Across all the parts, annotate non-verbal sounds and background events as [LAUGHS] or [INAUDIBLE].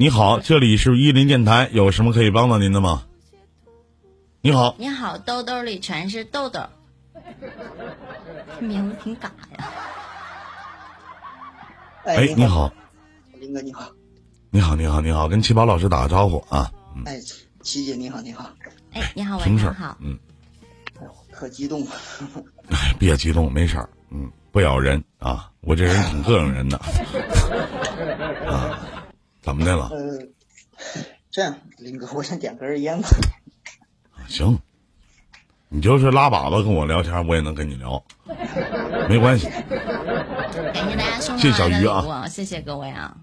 你好，这里是伊林电台，有什么可以帮到您的吗？你好，你好，兜兜里全是豆豆，名字挺嘎呀。哎，你好，林哥你好，你好，你好，你好，跟七宝老师打个招呼啊。嗯，哎，七姐你好，你好，哎，你好，什么事儿？晚上好。嗯，哎呦，可激动了，哎，别激动，没事儿。嗯，不咬人啊，我这人挺膈应人的。[LAUGHS] 啊，怎么的了？呃，这样，林哥，我想点根烟吧。行，你就是拉粑粑跟我聊天，我也能跟你聊，没关系。感谢大家谢小鱼啊，谢谢各位啊。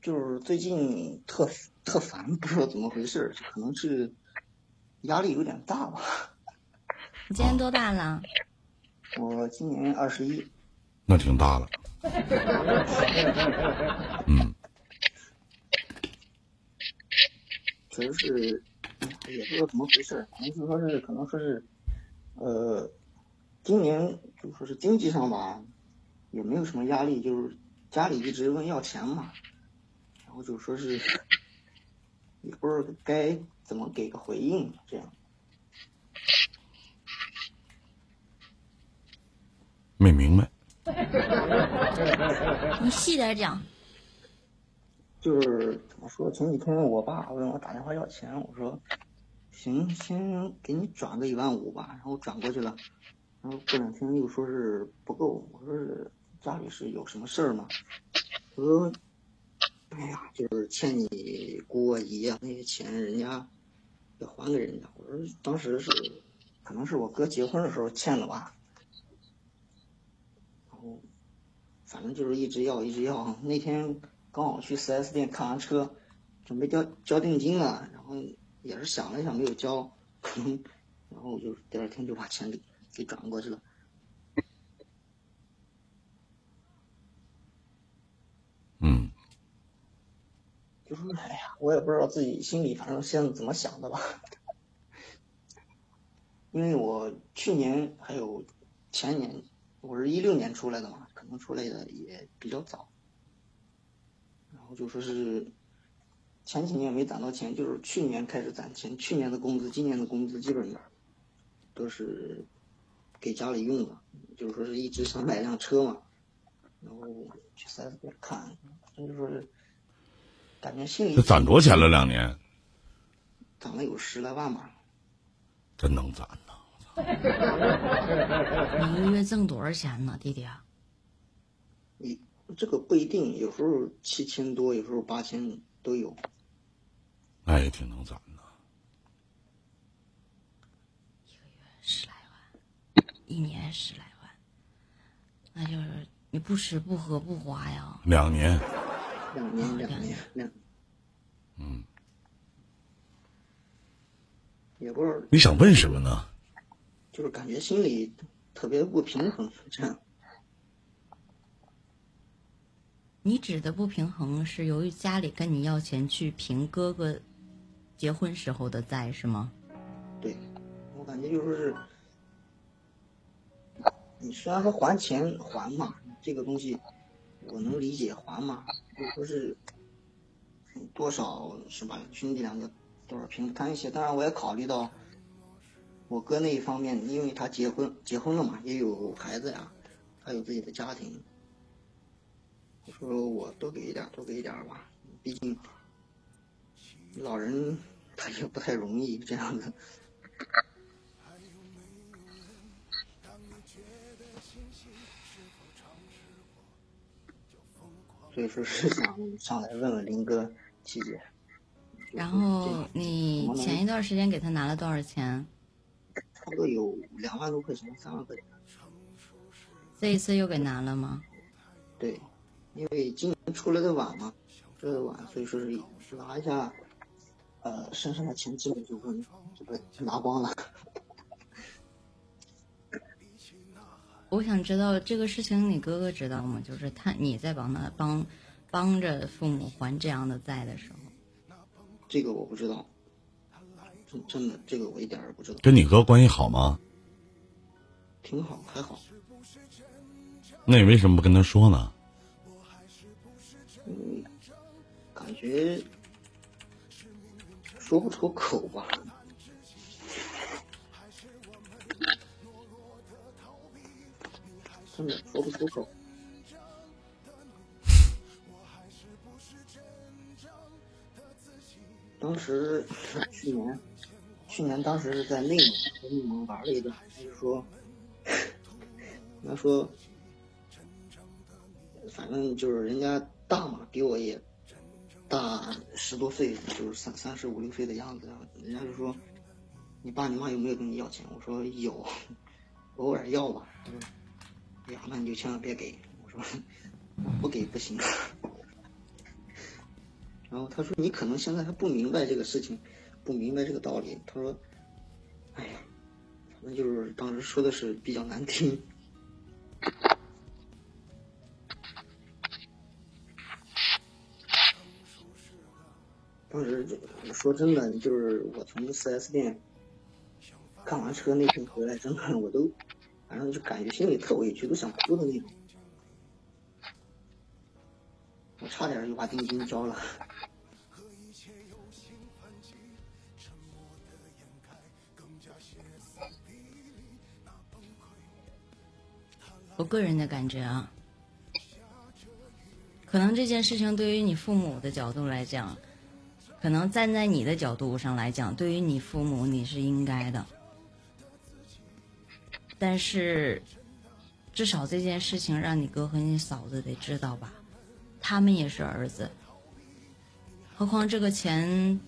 就是最近特特烦，不知道怎么回事，可能是压力有点大吧。你今年多大了？我今年二十一，那挺大了。嗯，确实是，哎也不知道怎么回事，可能是说是，可能说是，呃，今年就说是经济上吧，也没有什么压力，就是家里一直问要钱嘛，然后就说是，也不知道该怎么给个回应，这样。没明白。[LAUGHS] 你细点讲。就是怎么说？前几天我爸问我打电话要钱，我说行，先给你转个一万五吧，然后转过去了，然后过两天又说是不够，我说是家里是有什么事儿吗？我说，哎呀，就是欠你姑啊姨啊那些钱，人家要还给人家。我说当时是可能是我哥结婚的时候欠的吧，然后反正就是一直要一直要。那天刚好去 4S 店看完车，准备交交定金了，然后也是想了一想没有交，可能，然后我就第二天就把钱给给转过去了。嗯，就是哎呀，我也不知道自己心里反正现在怎么想的吧。[LAUGHS] 因为我去年还有前年，我是一六年出来的嘛，可能出来的也比较早。然后就说是前几年没攒到钱，就是去年开始攒钱，去年的工资、今年的工资基本上都是给家里用的，就是说是一直想买辆车嘛，然后去 4S 店看，就是说是感觉心里这攒多少钱了？两年，攒了有十来万吧。真能攒呐！[LAUGHS] 你一个月挣多少钱呢，弟弟？你这个不一定，有时候七千多，有时候八千都有。那也挺能攒的。一个月十来万，一年十来万，那就是你不吃不喝不花呀。两年，两年，两年，两，嗯，也不是，你想问什么呢？就是感觉心里特别不平衡，这样。你指的不平衡是由于家里跟你要钱去平哥哥结婚时候的债是吗？对，我感觉就说是，你虽然说还钱还嘛，这个东西我能理解还嘛，就说是多少是吧？兄弟两个多少平摊一些，当然我也考虑到我哥那一方面，因为他结婚结婚了嘛，也有孩子呀，他有自己的家庭，我说我多给一点，多给一点吧，毕竟老人他也不太容易这样子。所以说是想上来问问林哥、琪姐。然后你前一段时间给他拿了多少钱？差不多有两万多块钱，三万块钱。这一次又给拿了吗？对，因为今年出来的晚嘛，出来的晚，所以说是拿一下，呃，身上的钱基本就会就被拿光了。我想知道这个事情，你哥哥知道吗？就是他你在帮他帮帮着父母还这样的债的时候，这个我不知道，真真的这个我一点儿也不知道。跟你哥关系好吗？挺好，还好。那你为什么不跟他说呢？嗯，感觉说不出口吧。真的说不出口。当时去年，去年当时是在内蒙和内蒙玩了一段，就是说，他说，反正就是人家大嘛，比我也大十多岁，就是三三十五六岁的样子。然后人家就说，你爸你妈有没有跟你要钱？我说有，偶尔要吧。他说，哎呀，那你就千万别给。我说，不给不行。[LAUGHS] 然后他说：“你可能现在还不明白这个事情，不明白这个道理。”他说：“哎呀，反正就是当时说的是比较难听。当时说真的，就是我从四 S 店看完车那天回来，真的我都，反正就感觉心里特委屈，都想哭的那种。我差点就把定金交了。”我个人的感觉啊，可能这件事情对于你父母的角度来讲，可能站在你的角度上来讲，对于你父母你是应该的。但是，至少这件事情让你哥和你嫂子得知道吧，他们也是儿子。何况这个钱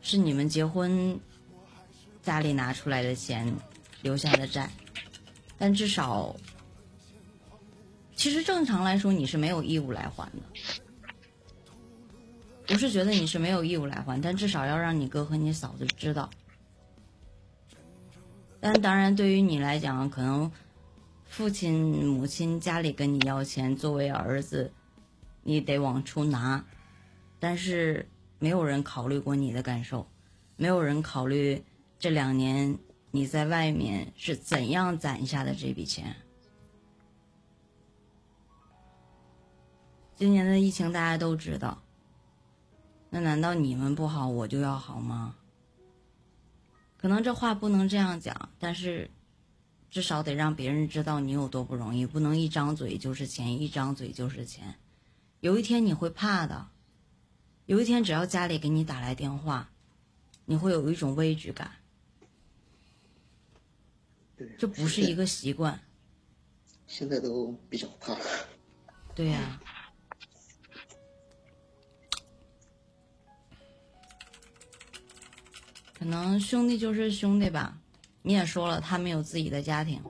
是你们结婚家里拿出来的钱留下的债，但至少。其实正常来说，你是没有义务来还的。不是觉得你是没有义务来还，但至少要让你哥和你嫂子知道。但当然，对于你来讲，可能父亲、母亲家里跟你要钱，作为儿子，你得往出拿。但是没有人考虑过你的感受，没有人考虑这两年你在外面是怎样攒下的这笔钱。今年的疫情大家都知道，那难道你们不好我就要好吗？可能这话不能这样讲，但是至少得让别人知道你有多不容易，不能一张嘴就是钱，一张嘴就是钱。有一天你会怕的，有一天只要家里给你打来电话，你会有一种畏惧感，这不是一个习惯。现在都比较怕。对呀。[LAUGHS] 可能兄弟就是兄弟吧，你也说了，他们有自己的家庭。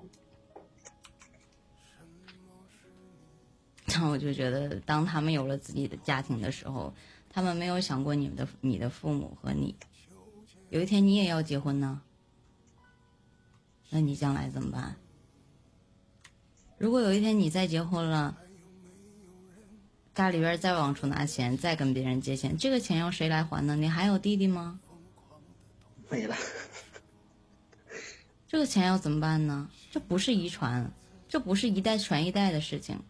那 [LAUGHS] 我就觉得，当他们有了自己的家庭的时候，他们没有想过你们的、你的父母和你。有一天你也要结婚呢，那你将来怎么办？如果有一天你再结婚了，家里边再往出拿钱，再跟别人借钱，这个钱要谁来还呢？你还有弟弟吗？没了，这个钱要怎么办呢？这不是遗传，这不是一代传一代的事情。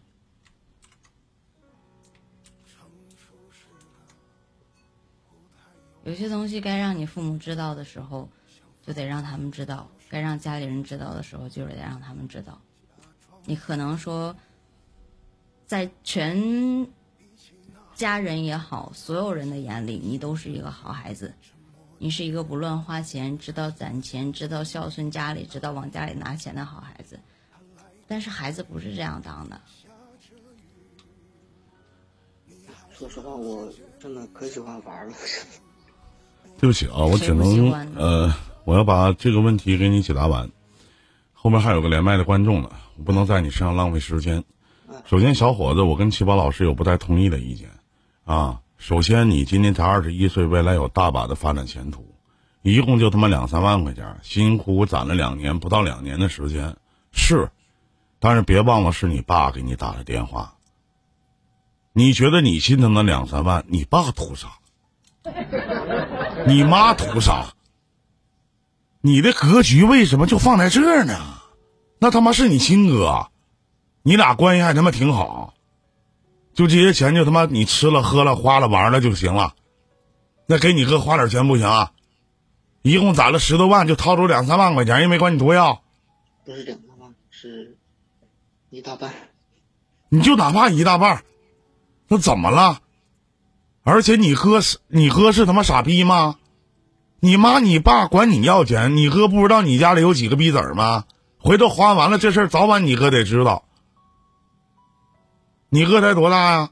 有些东西该让你父母知道的时候，就得让他们知道；该让家里人知道的时候，就得让他们知道。你可能说，在全家人也好，所有人的眼里，你都是一个好孩子。你是一个不乱花钱、知道攒钱、知道孝顺家里、知道往家里拿钱的好孩子，但是孩子不是这样当的。说实话，我真的可喜欢玩了。[LAUGHS] 对不起啊，我只能呃，我要把这个问题给你解答完。后面还有个连麦的观众呢，我不能在你身上浪费时间。首先，小伙子，我跟七宝老师有不太同意的意见啊。首先，你今年才二十一岁，未来有大把的发展前途，一共就他妈两三万块钱，辛辛苦苦攒了两年，不到两年的时间，是，但是别忘了是你爸给你打的电话。你觉得你心疼那两三万，你爸图啥？你妈图啥？你的格局为什么就放在这儿呢？那他妈是你亲哥，你俩关系还他妈挺好。就这些钱就他妈你吃了喝了花了玩了就行了，那给你哥花点钱不行啊？一共攒了十多万，就掏出两三万块钱，也没管你多要。不是两三万，是一大半。你就哪怕一大半，那怎么了？而且你哥是你哥是他妈傻逼吗？你妈你爸管你要钱，你哥不知道你家里有几个逼子儿吗？回头花完了这事儿，早晚你哥得知道。你哥才多大呀？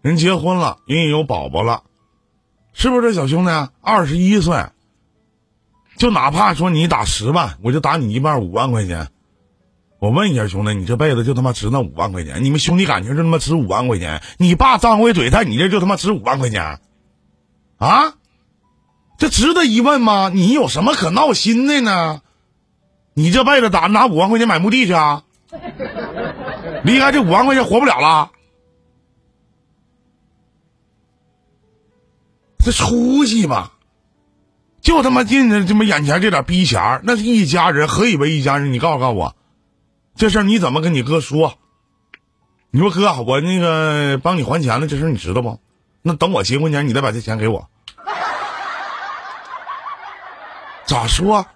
人结婚了，人也有宝宝了，是不是小兄弟二十一岁？就哪怕说你打十万，我就打你一半五万块钱。我问一下兄弟，你这辈子就他妈值那五万块钱？你们兄弟感情就他妈值五万块钱？你爸张回嘴，在你这就他妈值五万块钱？啊？这值得一问吗？你有什么可闹心的呢？你这辈子打拿五万块钱买墓地去啊？离开这五万块钱活不了了？这出息吧？就他妈进着这么眼前这点逼钱那是一家人，何以为一家人？你告诉告诉我，这事儿你怎么跟你哥说？你说哥，我那个帮你还钱了，这事儿你知道不？那等我结婚前，你再把这钱给我。咋说？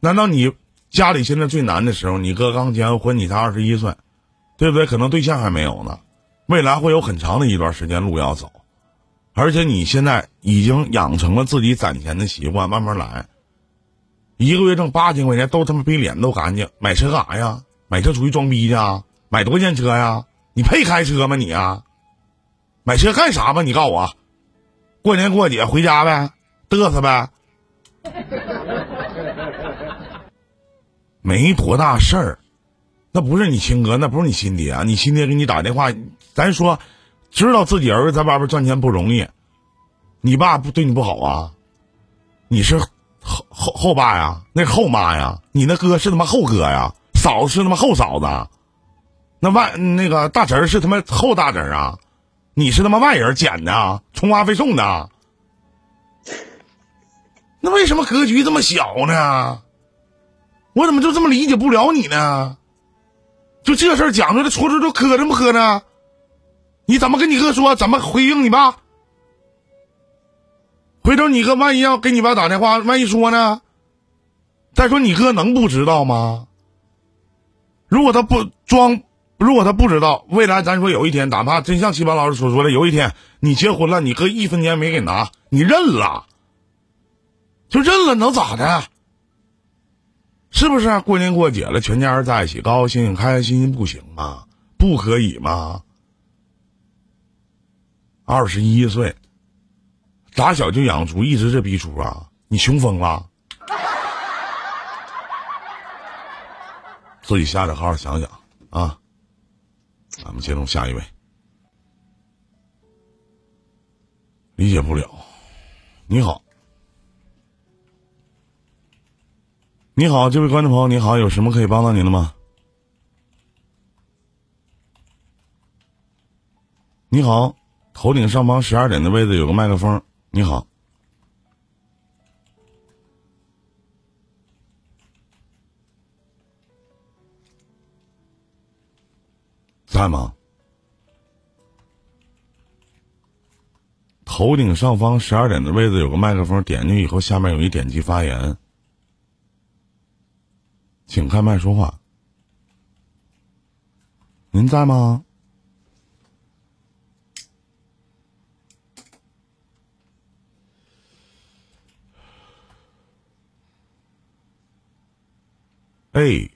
难道你家里现在最难的时候，你哥刚结完婚，你才二十一岁，对不对？可能对象还没有呢，未来会有很长的一段时间路要走，而且你现在已经养成了自己攒钱的习惯，慢慢来。一个月挣八千块钱，都他妈比脸都干净，买车干啥呀？买车出去装逼去啊？买多少钱车呀？你配开车吗你啊？买车干啥吧？你告诉我，过年过节回家呗，嘚瑟呗。[LAUGHS] 没多大事儿，那不是你亲哥，那不是你亲爹啊！你亲爹给你打电话，咱说，知道自己儿子在外边赚钱不容易，你爸不对你不好啊？你是后后后爸呀，那后妈呀，你那哥是他妈后哥呀，嫂子是他妈后嫂子，那外那个大侄儿是他妈后大侄儿啊，你是他妈外人捡的，充话费送的。那为什么格局这么小呢？我怎么就这么理解不了你呢？就这事儿讲出来，戳戳都磕碜不磕碜？你怎么跟你哥说？怎么回应你爸？回头你哥万一要给你爸打电话，万一说呢？再说你哥能不知道吗？如果他不装，如果他不知道，未来咱说有一天，哪怕真像七八老师所说的，有一天你结婚了，你哥一分钱没给拿，你认了，就认了，能咋的？是不是啊过年过节了，全家人在一起，高高兴兴、开开心心，不行吗？不可以吗？二十一岁，打小就养猪，一直这逼出啊！你穷疯了？自己下来好好想想啊！咱们接通下一位，理解不了。你好。你好，这位观众朋友，你好，有什么可以帮到您的吗？你好，头顶上方十二点的位置有个麦克风。你好，在吗？头顶上方十二点的位置有个麦克风，点进去以后，下面有一点击发言。请开麦说话。您在吗？哎，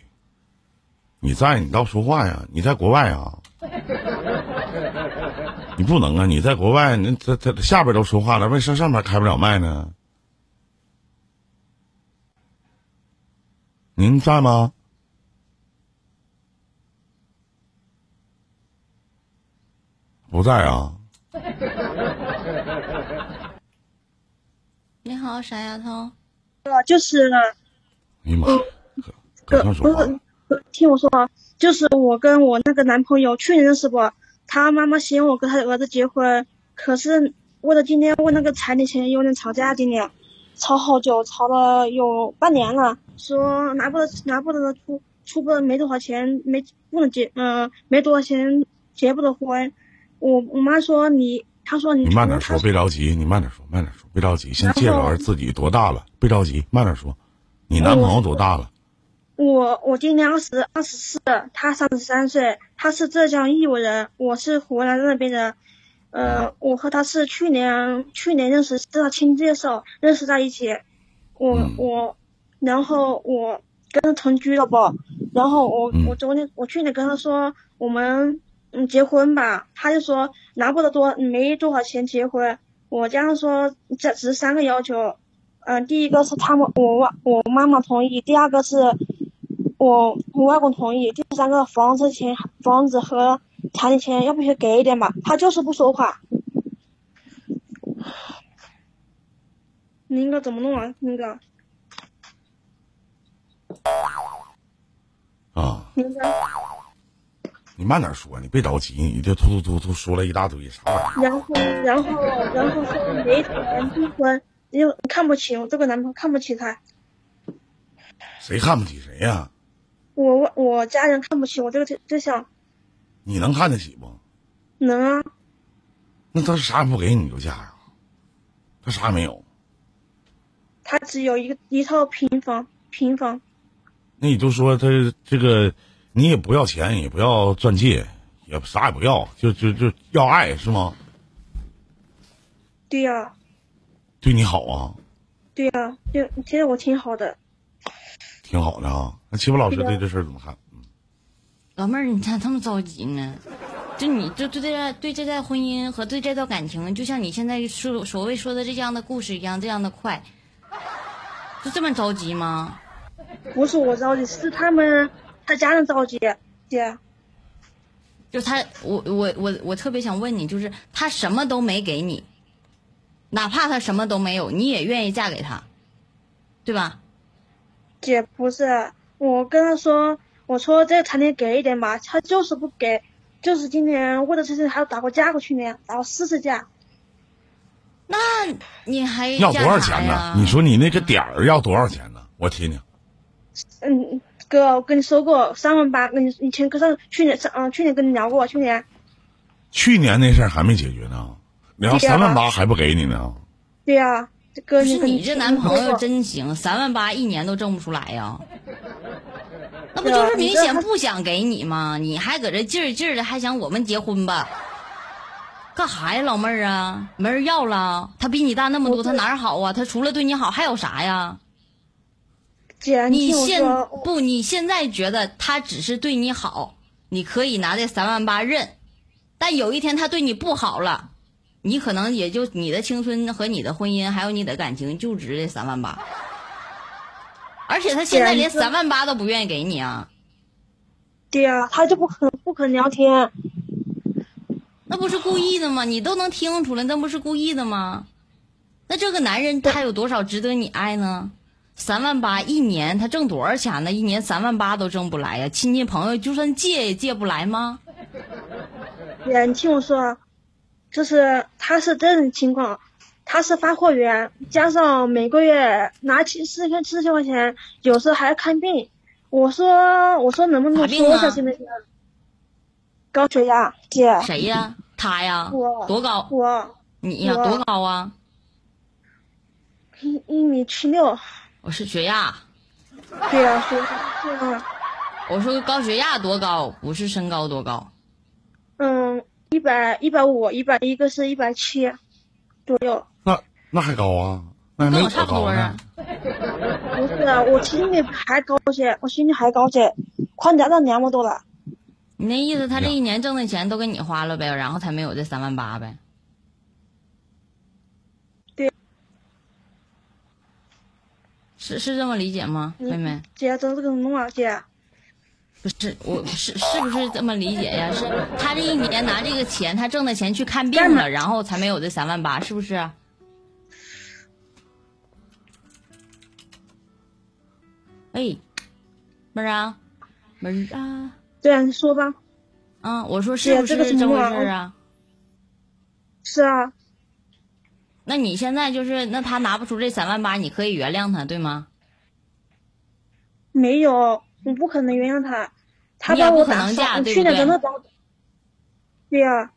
你在？你倒说话呀！你在国外啊？你不能啊！你在国外，那在在下边都说话了，为啥上面开不了麦呢？您在吗？不在啊。你好，傻丫头。呃，就是。哎呀妈！可不是，听我说，就是我跟我那个男朋友去年认识不？他妈妈希望我跟他儿子结婚，可是为了今天为那个彩礼钱有点吵架，今年吵好久，吵了有半年了。说拿不得拿不得出出不没多少钱没不能结嗯没多少钱结不得婚，我我妈说你，她说你你慢点说，别着急，你慢点说，慢点说，别着急，先介绍下自己多大了，别着急，慢点说。你男朋友多大了？我我今年二十二十四，他三十三岁，他是浙江义乌人，我是湖南那边的。呃，我和他是去年去年认识，是他亲介绍认识在一起。我我，然后我跟他同居了不？然后我我昨天我去年跟他说我们嗯结婚吧，他就说拿不得多，没多少钱结婚。我这样说这只是三个要求，嗯，第一个是他们我外我妈妈同意，第二个是我我外公同意，第三个房子钱房子和。彩礼钱要不要给一点吧？他就是不说话。你应该怎么弄啊？那个你慢点说，你别着急，你这突突突突说了一大堆啥玩意儿？然后，然后，然后说没钱订婚，又看不起我这个男朋友，看不起他。谁看不起谁呀？我我家人看不起我这个对对象。你能看得起不？能啊。那他啥也不给你就嫁呀？他啥也没有。他只有一个一套平房，平房。那你就说他这个，你也不要钱，也不要钻戒，也啥也不要，就就就要爱是吗？对呀。对你好啊。对呀，就其实我挺好的。挺好的啊，那齐博老师对这事儿怎么看？老妹儿，你咋这么着急呢？就你就对这对这段婚姻和对这段感情，就像你现在说所谓说的这样的故事一样，这样的快，就这么着急吗？不是我着急，是他们他家人着急，姐。就他，我我我我特别想问你，就是他什么都没给你，哪怕他什么都没有，你也愿意嫁给他，对吧？姐，不是，我跟他说。我说这个彩礼给一点吧，他就是不给，就是今年为了这事还打过架过，去年打过四次架。那你还要多少钱呢？你说你那个点儿要多少钱呢？我听听。嗯，哥，我跟你说过三万八，跟你以前跟上去年上嗯去年跟你聊过，去年。去年那事儿还没解决呢，然后三万八还不给你呢。对呀，哥，是你这男朋友真行，三万八一年都挣不出来呀。[LAUGHS] 那不就是明显不想给你吗？你还搁这劲儿劲儿的，还想我们结婚吧？干啥呀，老妹儿啊？没人要了？他比你大那么多，他哪儿好啊？他除了对你好还有啥呀？姐，你现不？你现在觉得他只是对你好，你可以拿这三万八认，但有一天他对你不好了，你可能也就你的青春和你的婚姻还有你的感情就值这三万八。而且他现在连三万八都不愿意给你啊！对呀，他就不肯不肯聊天，那不是故意的吗？你都能听出来，那不是故意的吗？那这个男人他有多少值得你爱呢？三万八一年，他挣多少钱呢？一年三万八都挣不来呀！亲戚朋友就算借也借不来吗？姐，你听我说，就是他是这种情况。他是发货员，加上每个月拿起四千四千块钱，有时候还要看病。我说我说能不能说下去那些？高血压，姐。谁呀？他呀？我。多高？我。你呀？多高啊？一一米七六。我是血压。对呀，血压。我说高血压多高？不是身高多高。嗯，一百一百五，一百一个是一百七左右。那那还高啊？那跟我差不多啊。不是，我心里还高些，我心里还高些，快拿到两万多了。你那意思，他这一年挣的钱都给你花了呗，然后才没有这三万八呗？是是这么理解吗，妹妹？姐，怎么这个弄啊，姐？不是，我是是不是这么理解呀？是他这一年拿这个钱，他挣的钱去看病了，然后才没有这三万八，是不是？哎，妹儿啊，妹儿啊，对啊，你说吧。嗯，我说是不是这么回事啊？是啊。那你现在就是，那他拿不出这三万八，你可以原谅他，对吗？没有，我不可能原谅他。他也不可能嫁，对不对？对呀。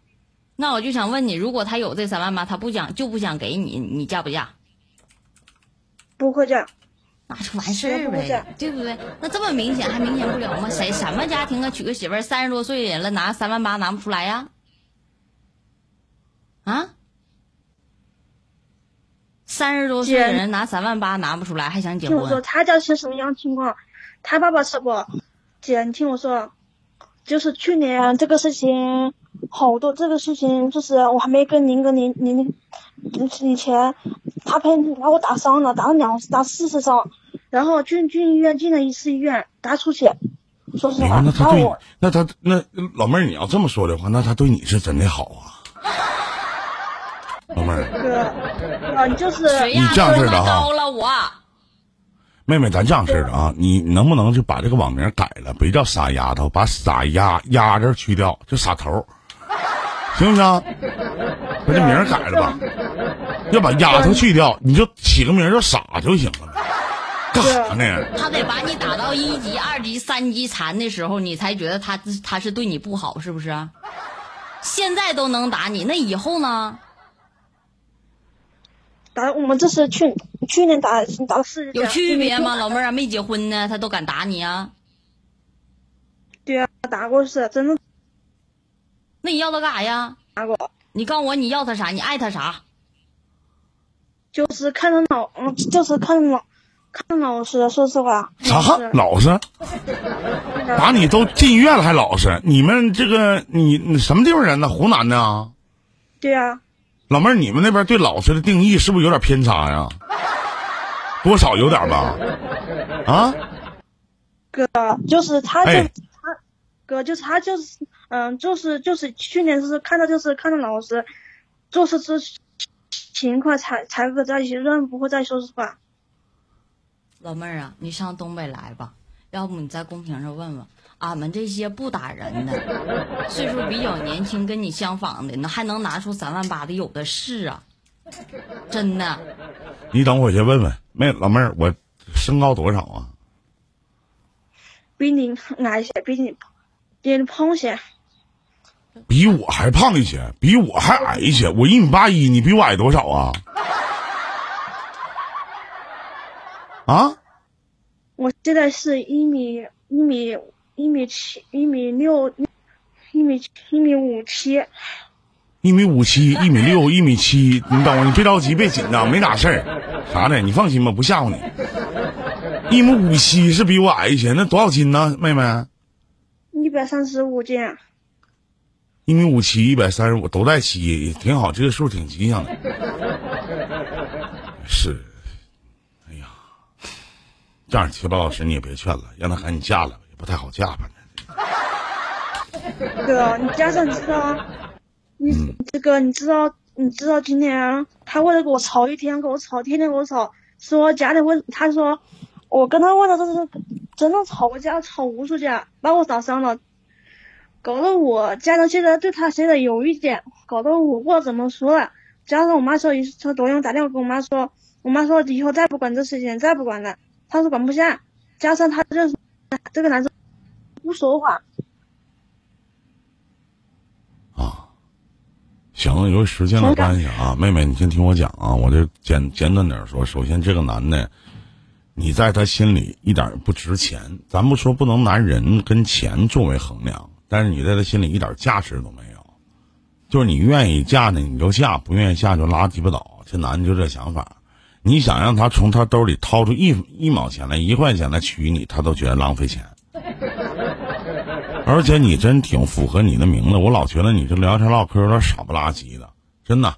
那我就想问你，如果他有这三万八，他不想就不想给你，你嫁不嫁？不会嫁。那就完事儿呗，对不对？那这么明显还明显不了吗？谁什么家庭啊？娶个媳妇儿三十多岁人了，拿三万八拿不出来呀？啊？三十多岁的人拿三万八拿不出来，还想结婚？听我说，他家是什么样情况？他爸爸是不？姐，你听我说，就是去年这个事情，好多这个事情，就是我还没跟您跟您您以前，他被把我打伤了，打了两打四次伤，然后进进医院进了一次医院，打出血。说实话，那他对，那他那老妹儿，你要这么说的话，那他对你是真的好啊。老妹儿，哥，啊，就是你这样式的哈。了我。妹妹，咱这样式的啊，你能不能就把这个网名改了？别叫傻丫头，把傻丫丫字去掉，就傻头，行不行？把这名改了吧。要把丫头去掉，你就起个名叫傻就行了。干啥呢？他得把你打到一级、二级、三级残的时候，你才觉得他他是对你不好，是不是？现在都能打你，那以后呢？打我们这是去去年打打了四有区别吗？老妹儿没结婚呢，他都敢打你啊？对啊，打过是真的。那你要他干啥呀？打过。你告诉我你要他啥？你爱他啥？就是看着老，嗯，就是看老，看老实。说实话。啥老实？打你都进医院了还老实？你们这个你你什么地方人呢？湖南的啊？对呀。老妹儿，你们那边对老实的定义是不是有点偏差呀？多少有点吧？啊？哥，就是他，就他，哥，就是他，就是，嗯，就是就是去年就是看到就是看到老师做事之勤快才才会在一起，认不会再说实话。老妹儿啊，你上东北来吧，要不你在公屏上问问。俺们这些不打人的，[LAUGHS] 岁数比较年轻，跟你相仿的，那还能拿出三万八的有的是啊，真的。你等会儿先问问妹老妹儿，我身高多少啊？比你矮一些，比你比你胖些。比我还胖一些，比我还矮一些。我一米八一，你比我矮多少啊？[LAUGHS] 啊？我现在是一米一米。一米七，一米六，一米一米五七，一米五七，一米六，一米七。你等会儿，你别着急，别紧张，没啥事儿。啥的，你放心吧，不吓唬你。一米五七是比我矮一些，那多少斤呢，妹妹？一百三十五斤。一米五七，一百三十五，都在七，挺好，这个数挺吉祥的。是，哎呀，这样，七八老师你也别劝了，让他赶紧嫁了。不太好嫁，反正。哥，你加上你知道，你这个你知道，你知道今天他为了跟我吵一天，跟我吵，天天跟我吵，说家里问，他说我跟他问了这是真的吵过架，吵无数架，把我打伤了，搞得我家长现在对他现在有意见，搞得我不知道怎么说了。加上我妈说，一说昨天打电话跟我妈说，我妈说以后再不管这事情，再不管了，她说管不下，加上他认识这个男生。不说话啊，行，由于时间的关系啊，妹妹，你先听我讲啊，我就简简短点说。首先，这个男的，你在他心里一点不值钱。咱不说不能拿人跟钱作为衡量，但是你在他心里一点价值都没有。就是你愿意嫁呢，你就嫁；不愿意嫁就拉鸡巴倒。这男的就这想法。你想让他从他兜里掏出一一毛钱来、一块钱来娶你，他都觉得浪费钱。而且你真挺符合你的名字，我老觉得你这聊天唠嗑有点傻不拉几的，真的。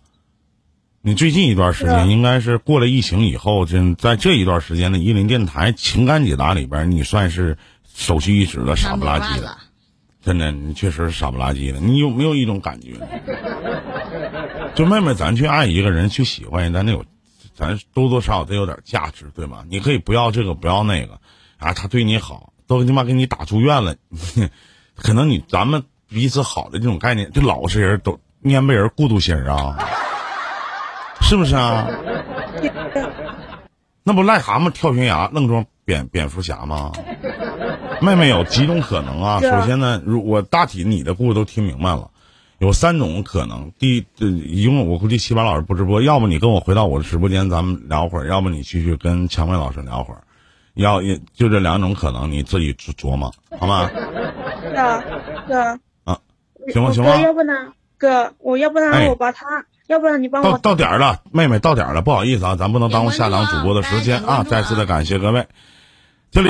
你最近一段时间应该是过了疫情以后，真在这一段时间的伊林电台情感解答里边，你算是首屈一指的傻不拉几的。真的，你确实是傻不拉几的。你有没有一种感觉？就妹妹，咱去爱一个人，去喜欢人，咱得有，咱多多少少得有点价值，对吗？你可以不要这个，不要那个，啊，他对你好，都他妈给你打住院了。[LAUGHS] 可能你咱们彼此好的这种概念，这老实人都蔫巴人孤独心啊，是不是啊？[LAUGHS] 那不癞蛤蟆跳悬崖愣装蝙蝙蝠侠吗？妹妹有几种可能啊。首先呢，如我大体你的故事都听明白了，有三种可能，第一，一共我估计七八老师不直播，要不你跟我回到我的直播间，咱们聊会儿；要不你继续跟蔷薇老师聊会儿。要也就这两种可能，你自己琢琢磨，好吗？哥 [LAUGHS] 哥啊，行吗？行吗？要不然哥，我要不然我把他，要不然你帮我到到点了，妹妹到点儿了，不好意思啊，咱不能耽误下档主播的时间啊！再次的感谢各位。